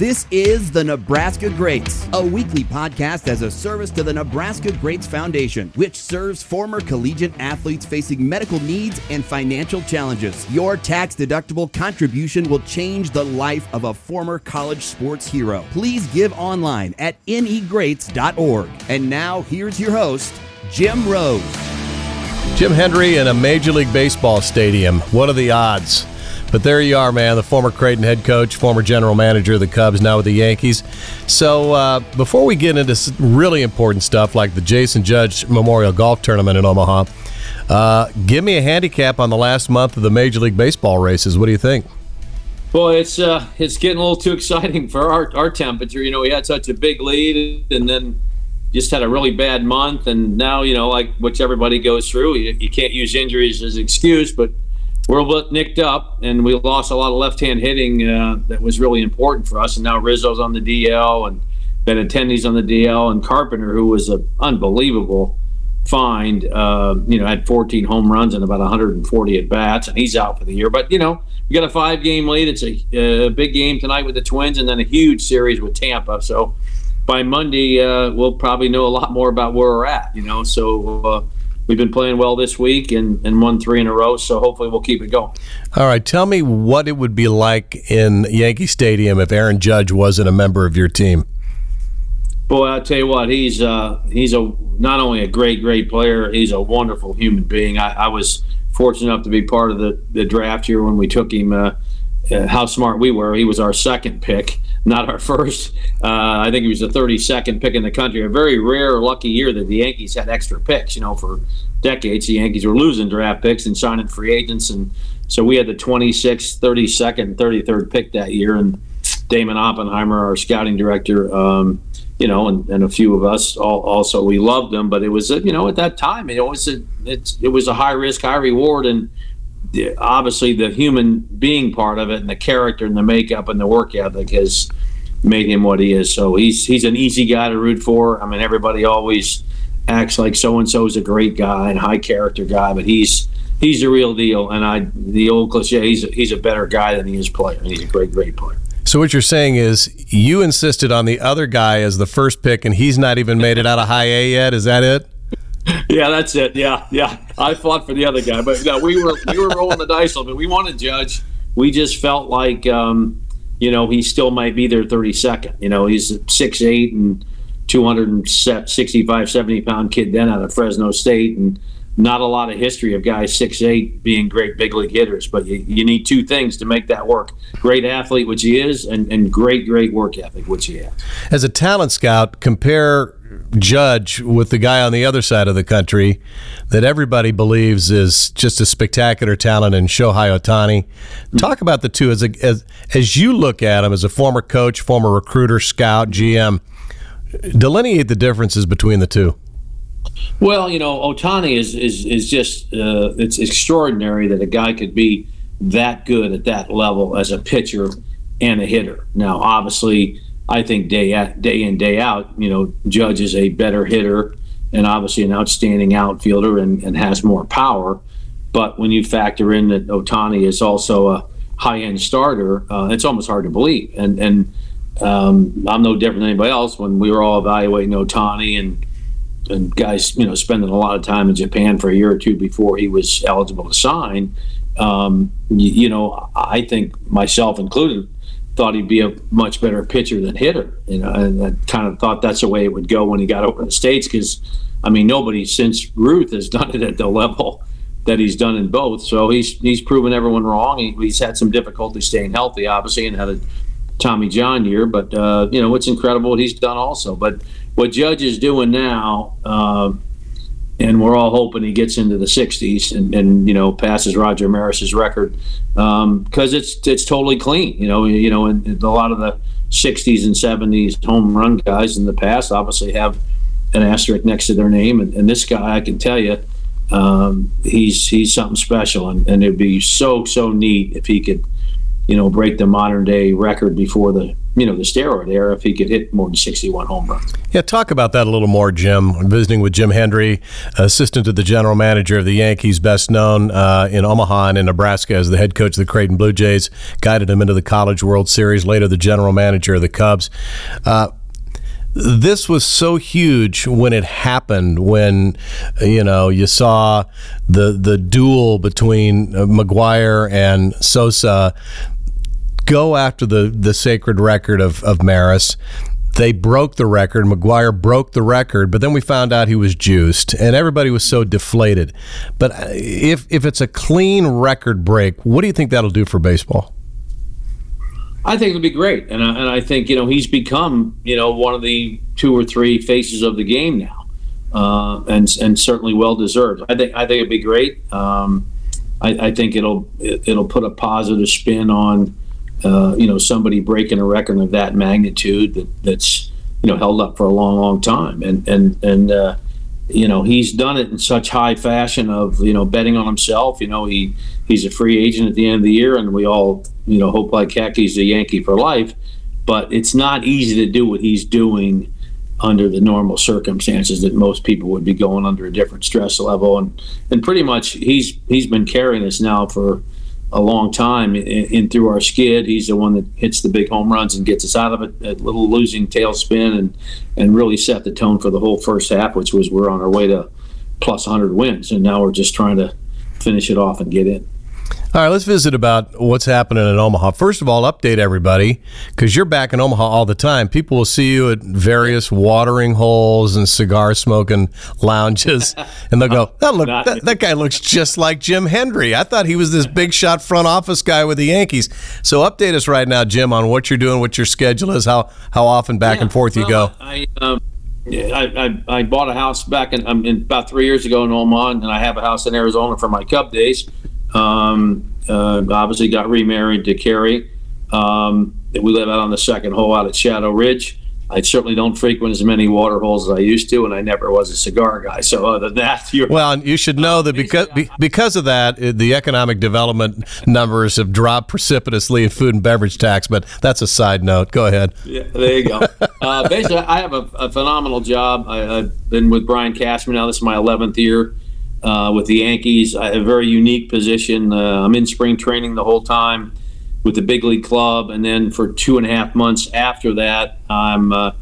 This is the Nebraska Greats, a weekly podcast as a service to the Nebraska Greats Foundation, which serves former collegiate athletes facing medical needs and financial challenges. Your tax deductible contribution will change the life of a former college sports hero. Please give online at negreats.org. And now, here's your host, Jim Rose. Jim Hendry in a Major League Baseball stadium. What are the odds? But there you are, man. The former Creighton head coach, former general manager of the Cubs, now with the Yankees. So uh, before we get into really important stuff like the Jason Judge Memorial Golf Tournament in Omaha, uh, give me a handicap on the last month of the Major League Baseball races. What do you think? Well, it's uh, it's getting a little too exciting for our, our temperature. You know, we had such a big lead, and then just had a really bad month, and now you know, like which everybody goes through, you, you can't use injuries as an excuse, but we're a bit nicked up, and we lost a lot of left-hand hitting uh, that was really important for us. And now Rizzo's on the DL, and Benintendi's on the DL, and Carpenter, who was an unbelievable find, uh, you know, had 14 home runs and about 140 at bats, and he's out for the year. But you know, we got a five-game lead. It's a, a big game tonight with the Twins, and then a huge series with Tampa. So by Monday, uh, we'll probably know a lot more about where we're at. You know, so uh, we've been playing well this week and, and won three in a row. So hopefully we'll keep it going. All right. Tell me what it would be like in Yankee Stadium if Aaron Judge wasn't a member of your team. Boy, I'll tell you what, he's uh, he's a not only a great, great player, he's a wonderful human being. I, I was fortunate enough to be part of the, the draft here when we took him. Uh, uh, how smart we were. He was our second pick, not our first. Uh, I think he was the 32nd pick in the country. A very rare, lucky year that the Yankees had extra picks. You know, for decades the Yankees were losing draft picks and signing free agents, and so we had the 26th, 32nd, 33rd pick that year. And Damon Oppenheimer, our scouting director, um, you know, and, and a few of us all, also we loved him, but it was you know at that time it was a, it was a high risk, high reward, and obviously the human being part of it and the character and the makeup and the work ethic has made him what he is. So he's he's an easy guy to root for. I mean, everybody always acts like so and so is a great guy and high character guy, but he's he's the real deal. And I the old cliche, he's he's a better guy than he is player. He's a great great player. So what you're saying is you insisted on the other guy as the first pick, and he's not even made it out of high A yet. Is that it? Yeah, that's it. Yeah, yeah. I fought for the other guy, but no, we were we were rolling the dice a little bit. We wanted Judge. We just felt like um, you know he still might be there 32nd. You know, he's six eight and 265, 70 pound kid then out of Fresno State, and not a lot of history of guys six eight being great big league hitters. But you, you need two things to make that work: great athlete, which he is, and, and great great work ethic, which he has. As a talent scout, compare Judge with the guy on the other side of the country that everybody believes is just a spectacular talent in Shohei Ohtani. Talk about the two as, a, as as you look at him as a former coach, former recruiter, scout, GM. Delineate the differences between the two. Well, you know, Ohtani is is is just uh, it's extraordinary that a guy could be that good at that level as a pitcher and a hitter. Now, obviously I think day day in day out, you know, Judge is a better hitter and obviously an outstanding outfielder and, and has more power. But when you factor in that Ohtani is also a high end starter, uh, it's almost hard to believe. And and um, I'm no different than anybody else. When we were all evaluating Ohtani and and guys, you know, spending a lot of time in Japan for a year or two before he was eligible to sign, um, you, you know, I think myself included thought he'd be a much better pitcher than hitter. You know, and I kind of thought that's the way it would go when he got over the states because, I mean, nobody since Ruth has done it at the level that he's done in both. So he's he's proven everyone wrong. He, he's had some difficulty staying healthy, obviously, and had a Tommy John year. But uh, you know, it's incredible what he's done also. But what Judge is doing now. Uh, and we're all hoping he gets into the 60s and, and you know passes Roger Maris's record because um, it's it's totally clean. You know, you know, and a lot of the 60s and 70s home run guys in the past obviously have an asterisk next to their name, and, and this guy, I can tell you, um, he's he's something special, and, and it'd be so so neat if he could you know, break the modern day record before the you know the steroid era if he could hit more than 61 home runs. Yeah, talk about that a little more, Jim. I'm visiting with Jim Hendry, assistant to the general manager of the Yankees, best known uh, in Omaha and in Nebraska as the head coach of the Creighton Blue Jays, guided him into the College World Series, later the general manager of the Cubs. Uh, this was so huge when it happened when you know you saw the the duel between McGwire and Sosa go after the the sacred record of of Maris they broke the record. McGwire broke the record, but then we found out he was juiced, and everybody was so deflated. But uh, if if it's a clean record break, what do you think that'll do for baseball? I think it'll be great, and I, and I think you know he's become you know one of the two or three faces of the game now, uh, and and certainly well deserved. I think I think it'll be great. Um, I, I, think it'll it'll put a positive spin on uh, you know somebody breaking a record of that magnitude that that's you know held up for a long long time, and and and. Uh, you know he's done it in such high fashion of you know betting on himself. You know he he's a free agent at the end of the year and we all you know hope like heck he's a yankee for life. But it's not easy to do what he's doing under the normal circumstances that most people would be going under a different stress level. And and pretty much he's he's been carrying us now for a long time in, in, through our skid. He's the one that hits the big home runs and gets us out of it. A little losing tailspin and and really set the tone for the whole first half, which was we're on our way to plus 100 wins, and now we're just trying to finish it off and get in. All right, let's visit about what's happening in Omaha. First of all, update everybody because you're back in Omaha all the time. People will see you at various watering holes and cigar smoking lounges, and they'll go, "That look, that, that guy looks just like Jim Hendry." I thought he was this big shot front office guy with the Yankees. So update us right now, Jim, on what you're doing, what your schedule is, how how often back yeah, and forth you well, go. I, um, I, I, I, bought a house back in, um, in, about three years ago in Omaha, and I have a house in Arizona for my Cub days. Um, uh, obviously, got remarried to Carrie. Um, we live out on the second hole out at Shadow Ridge. I certainly don't frequent as many water holes as I used to, and I never was a cigar guy. So other than that, you're well. You should know that because because of that, the economic development numbers have dropped precipitously in food and beverage tax. But that's a side note. Go ahead. Yeah, there you go. uh, basically, I have a, a phenomenal job. I, have been with Brian Cashman now. This is my 11th year uh, with the Yankees. I a very unique position. Uh, I'm in spring training the whole time with the big league club, and then for two and a half months after that, I'm uh,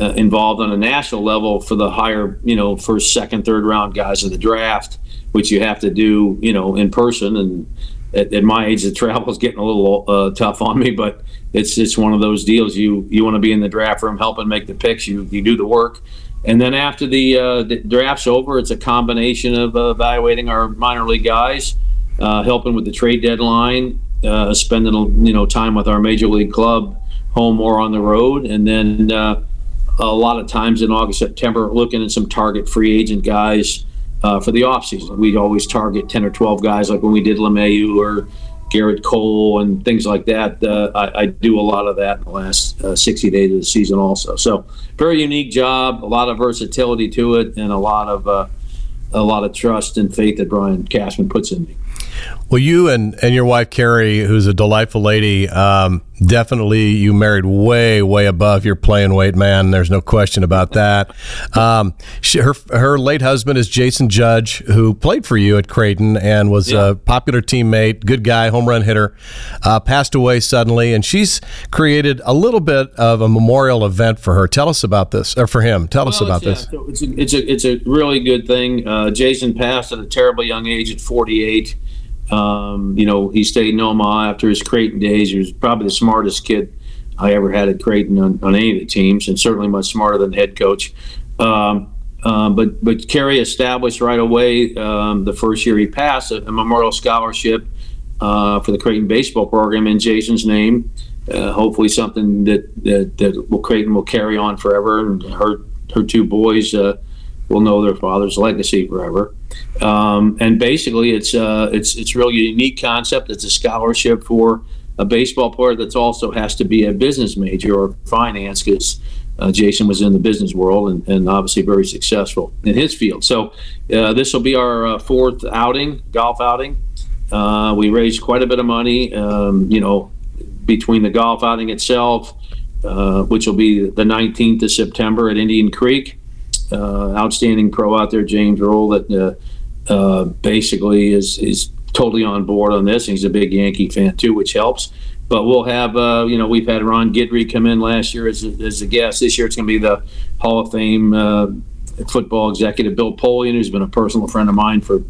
uh involved on a national level for the higher, you know, first, second, third round guys of the draft, which you have to do, you know, in person. And at, at my age, the travel is getting a little uh, tough on me, but it's it's one of those deals. You you want to be in the draft room helping make the picks. You you do the work and then after the, uh, the draft's over, it's a combination of uh, evaluating our minor league guys, uh, helping with the trade deadline, uh, spending you know time with our major league club, home or on the road, and then uh, a lot of times in August, September, looking at some target free agent guys uh, for the offseason. We'd always target 10 or 12 guys, like when we did LeMahieu or Gerrit Cole and things like that. Uh, I, I, do a lot of that in the last uh, 60 days of the season, also. So, very unique job, a lot of versatility to it, and a lot of uh, a lot of trust and faith that Brian Cashman puts in me. Well, you and, and your wife Carrie, who's a delightful lady, um, definitely you married way way above your playing weight, man. There's no question about that. Um, she, her her late husband is Jason Judge, who played for you at Creighton and was yeah. a popular teammate, good guy, home run hitter. Uh, passed away suddenly, and she's created a little bit of a memorial event for her. Tell us about this, or for him. Tell well, us about yeah, this. it's a, it's a it's a really good thing. Uh, Jason passed at a terribly young age at 48. Um, you know, he stayed in Omaha after his Creighton days. He was probably the smartest kid I ever had at Creighton on, on any of the teams, and certainly much smarter than the head coach. Um, uh, but but Carrie established right away um, the first year he passed a, a memorial scholarship uh, for the Creighton baseball program in Jason's name. Uh, hopefully, something that that, that will, Creighton will carry on forever, and her her two boys uh, will know their father's legacy forever. Um, and basically, it's uh, it's it's really a unique concept. It's a scholarship for a baseball player that also has to be a business major or finance because uh, Jason was in the business world and, and, obviously very successful in his field. So uh, this will be our uh, fourth outing, golf outing. Uh, we raised quite a bit of money. Um, you know, between the golf outing itself, uh, which will be the 19th of September at Indian Creek. Uh, outstanding pro out there, James Roll, that uh, uh, basically is is totally on board on this. He's a big Yankee fan too, which helps. But we'll have, uh, you know, we've had Ron Guidry come in last year as a, as a guest. This year it's going to be the Hall of Fame uh, football executive Bill Polian, who's been a personal friend of mine for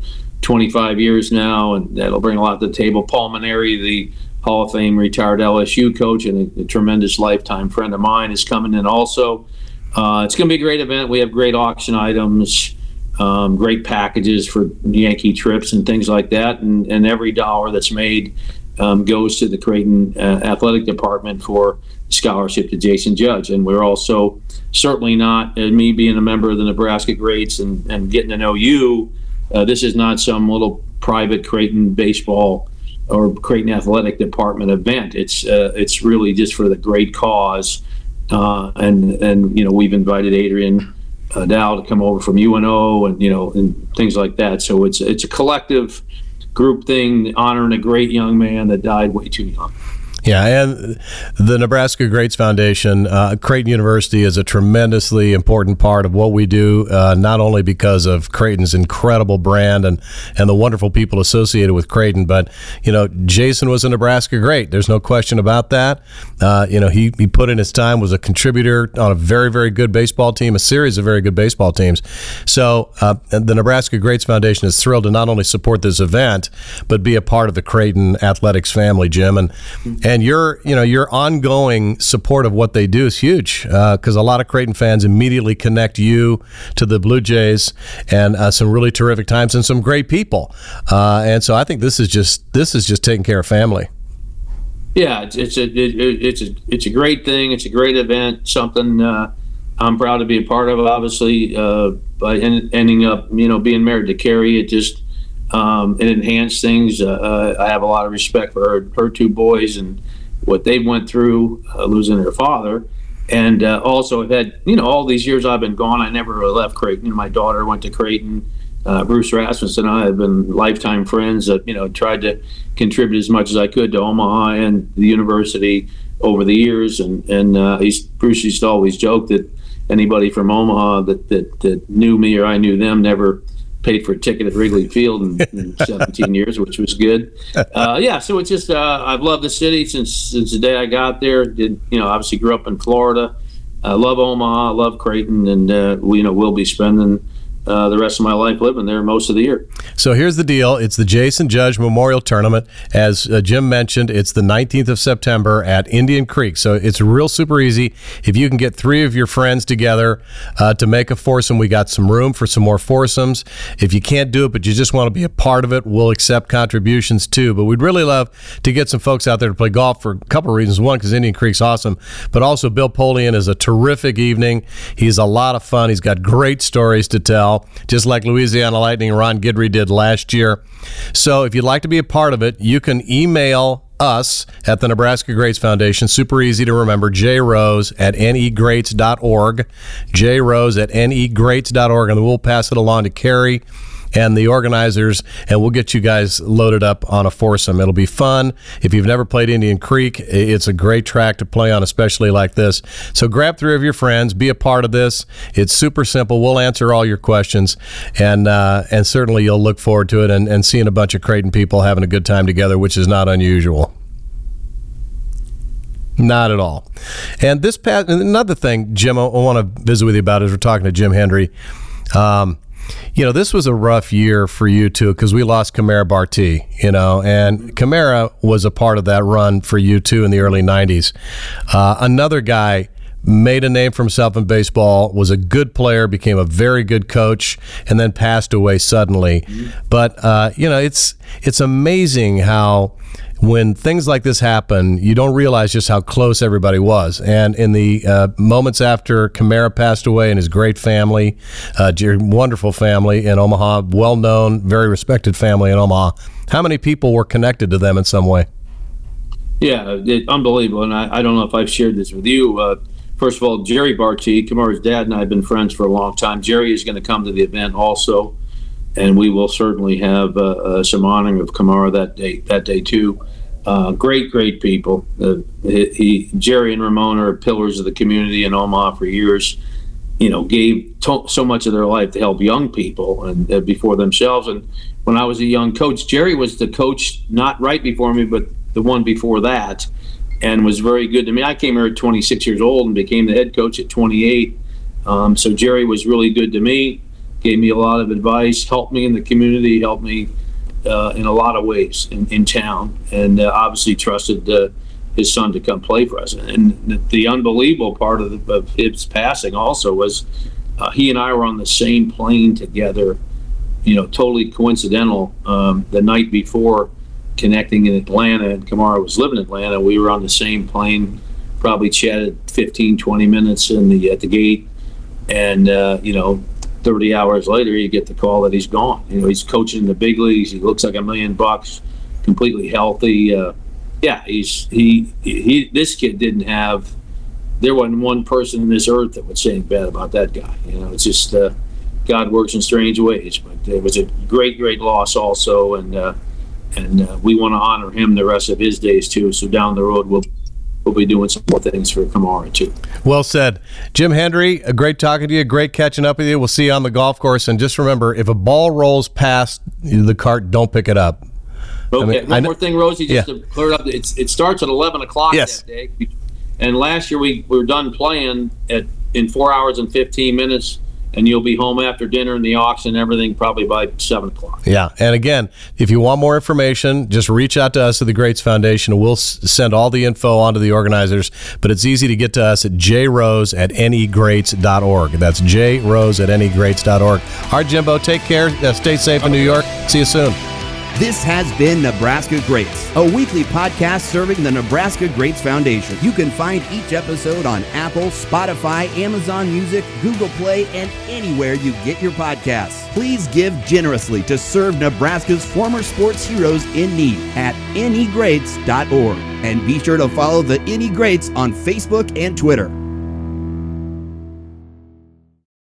25 years now, and that'll bring a lot to the table. Paul Mainieri, the Hall of Fame retired LSU coach and a, a tremendous lifetime friend of mine, is coming in also. Uh, it's going to be a great event. We have great auction items, um, great packages for Yankee trips and things like that. And, and every dollar that's made um, goes to the Creighton uh, Athletic Department for scholarship to Jason Judge. And we're also certainly not, uh, me being a member of the Nebraska Greats and, and getting to know you, uh, this is not some little private Creighton baseball or Creighton Athletic Department event. It's uh, it's really just for the great cause uh, and and you know we've invited Adrian uh, Dow to come over from UNO and you know and things like that. So it's it's a collective group thing honoring a great young man that died way too young. Yeah, and the Nebraska Greats Foundation, uh, Creighton University is a tremendously important part of what we do, uh, not only because of Creighton's incredible brand and, and the wonderful people associated with Creighton, but, you know, Jason was a Nebraska great. There's no question about that. Uh, you know, he, he put in his time, was a contributor on a very, very good baseball team, a series of very good baseball teams. So uh, the Nebraska Greats Foundation is thrilled to not only support this event, but be a part of the Creighton athletics family, Jim. And, and and your you know your ongoing support of what they do is huge because uh, a lot of Creighton fans immediately connect you to the Blue Jays and uh, some really terrific times and some great people. Uh, and so I think this is just this is just taking care of family. Yeah, it's, it's a it, it's a it's a great thing. It's a great event. Something uh, I'm proud to be a part of. Obviously, uh, by ending up you know being married to Carrie, it just um, it enhanced things. Uh, uh, I have a lot of respect for her, her two boys and what they went through uh, losing their father. And uh, also, I've had, you know, all these years I've been gone, I never really left Creighton. My daughter went to Creighton. Uh, Bruce Rasmussen and I have been lifetime friends that, you know, tried to contribute as much as I could to Omaha and the university over the years. And, and uh, he's, Bruce used to always joke that anybody from Omaha that, that, that knew me or I knew them never paid for a ticket at Wrigley Field in, in 17 years, which was good. Uh, yeah, so it's just uh, I've loved the city since since the day I got there. Did you know? Obviously, grew up in Florida. I love Omaha. I love Creighton, and uh, we, you know we'll be spending uh, the rest of my life living there most of the year. So here's the deal it's the Jason Judge Memorial Tournament. As uh, Jim mentioned, it's the 19th of September at Indian Creek. So it's real super easy. If you can get three of your friends together uh, to make a foursome, we got some room for some more foursomes. If you can't do it, but you just want to be a part of it, we'll accept contributions too. But we'd really love to get some folks out there to play golf for a couple of reasons. One, because Indian Creek's awesome, but also Bill Polian is a terrific evening. He's a lot of fun. He's got great stories to tell just like Louisiana Lightning Ron Guidry did last year. So if you'd like to be a part of it, you can email us at the Nebraska Greats Foundation. Super easy to remember. J Rose at negreats.org. J Rose at negreats.org. And we'll pass it along to Carrie and the organizers, and we'll get you guys loaded up on a foursome. It'll be fun. If you've never played Indian Creek, it's a great track to play on, especially like this. So grab three of your friends, be a part of this. It's super simple. We'll answer all your questions, and uh, and certainly you'll look forward to it and, and seeing a bunch of Creighton people having a good time together, which is not unusual. Not at all. And this past another thing, Jim, I want to visit with you about is we're talking to Jim Hendry. Um, you know, this was a rough year for you too because we lost Kimera Bartee, you know, and Kamara was a part of that run for you too in the early 90s. Uh, another guy made a name for himself in baseball, was a good player, became a very good coach, and then passed away suddenly. But uh, you know, it's it's amazing how when things like this happen, you don't realize just how close everybody was. And in the uh, moments after Kimera passed away and his great family, uh, wonderful family in Omaha, well known, very respected family in Omaha, how many people were connected to them in some way? Yeah, it, unbelievable. And I, I, don't know if I've shared this with you. Uh, first of all, Jerry Bartee, Kimera's dad, and I have been friends for a long time. Jerry is going to come to the event also, and we will certainly have some honoring of Kimera that day. That day too. Uh, great, great people. Uh, he, he, Jerry and Ramon are pillars of the community in Omaha for years. You know, gave to- so much of their life to help young people and uh, before themselves. And when I was a young coach, Jerry was the coach not right before me, but the one before that, and was very good to me. I came here at 26 years old and became the head coach at 28. Um, so Jerry was really good to me, gave me a lot of advice, helped me in the community, helped me uh, in a lot of ways in, in town, and uh, obviously trusted uh, his son to come play for us. And the, unbelievable part of, the, of, his passing also was uh, he and I were on the same plane together. You know, totally coincidental. Um, the night before connecting in Atlanta, and Kimera was living in Atlanta, we were on the same plane. Probably chatted 15, 20 minutes in the at the gate, and uh, you know 30 hours later, you get the call that he's gone. You know, he's coaching in the big leagues. He looks like a million bucks, completely healthy. Uh, yeah, he's he, he this kid didn't have. There wasn't one person in this earth that would say bad about that guy. You know, it's just uh, God works in strange ways. But it was a great, great loss also, and uh, and uh, we want to honor him the rest of his days too. So down the road, we'll we'll be doing some more things for Kimera too. Well said, Jim Hendry. Great talking to you. Great catching up with you. We'll see you on the golf course. And just remember, if a ball rolls past the cart, don't pick it up. Okay. I mean, One more thing, Rosie, just yeah. to clear it up. It's, it starts at eleven o'clock yes. that day. And last year we, we were done playing at in four hours and fifteen minutes and you'll be home after dinner and the auction and everything probably by seven o'clock. Yeah, and again, if you want more information, just reach out to us at the Greats Foundation, and we'll send all the info on to the organizers. But it's easy to get to us at jrose at negreats.org. That's jrose at negreats.org. All right, Jimbo, take care. Uh, stay safe in New York. See you soon. This has been Nebraska Greats, a weekly podcast serving the Nebraska Greats Foundation. You can find each episode on Apple, Spotify, Amazon Music, Google Play, and anywhere you get your podcasts. Please give generously to serve Nebraska's former sports heroes in need at negreats.org. And be sure to follow the Any Greats on Facebook and Twitter.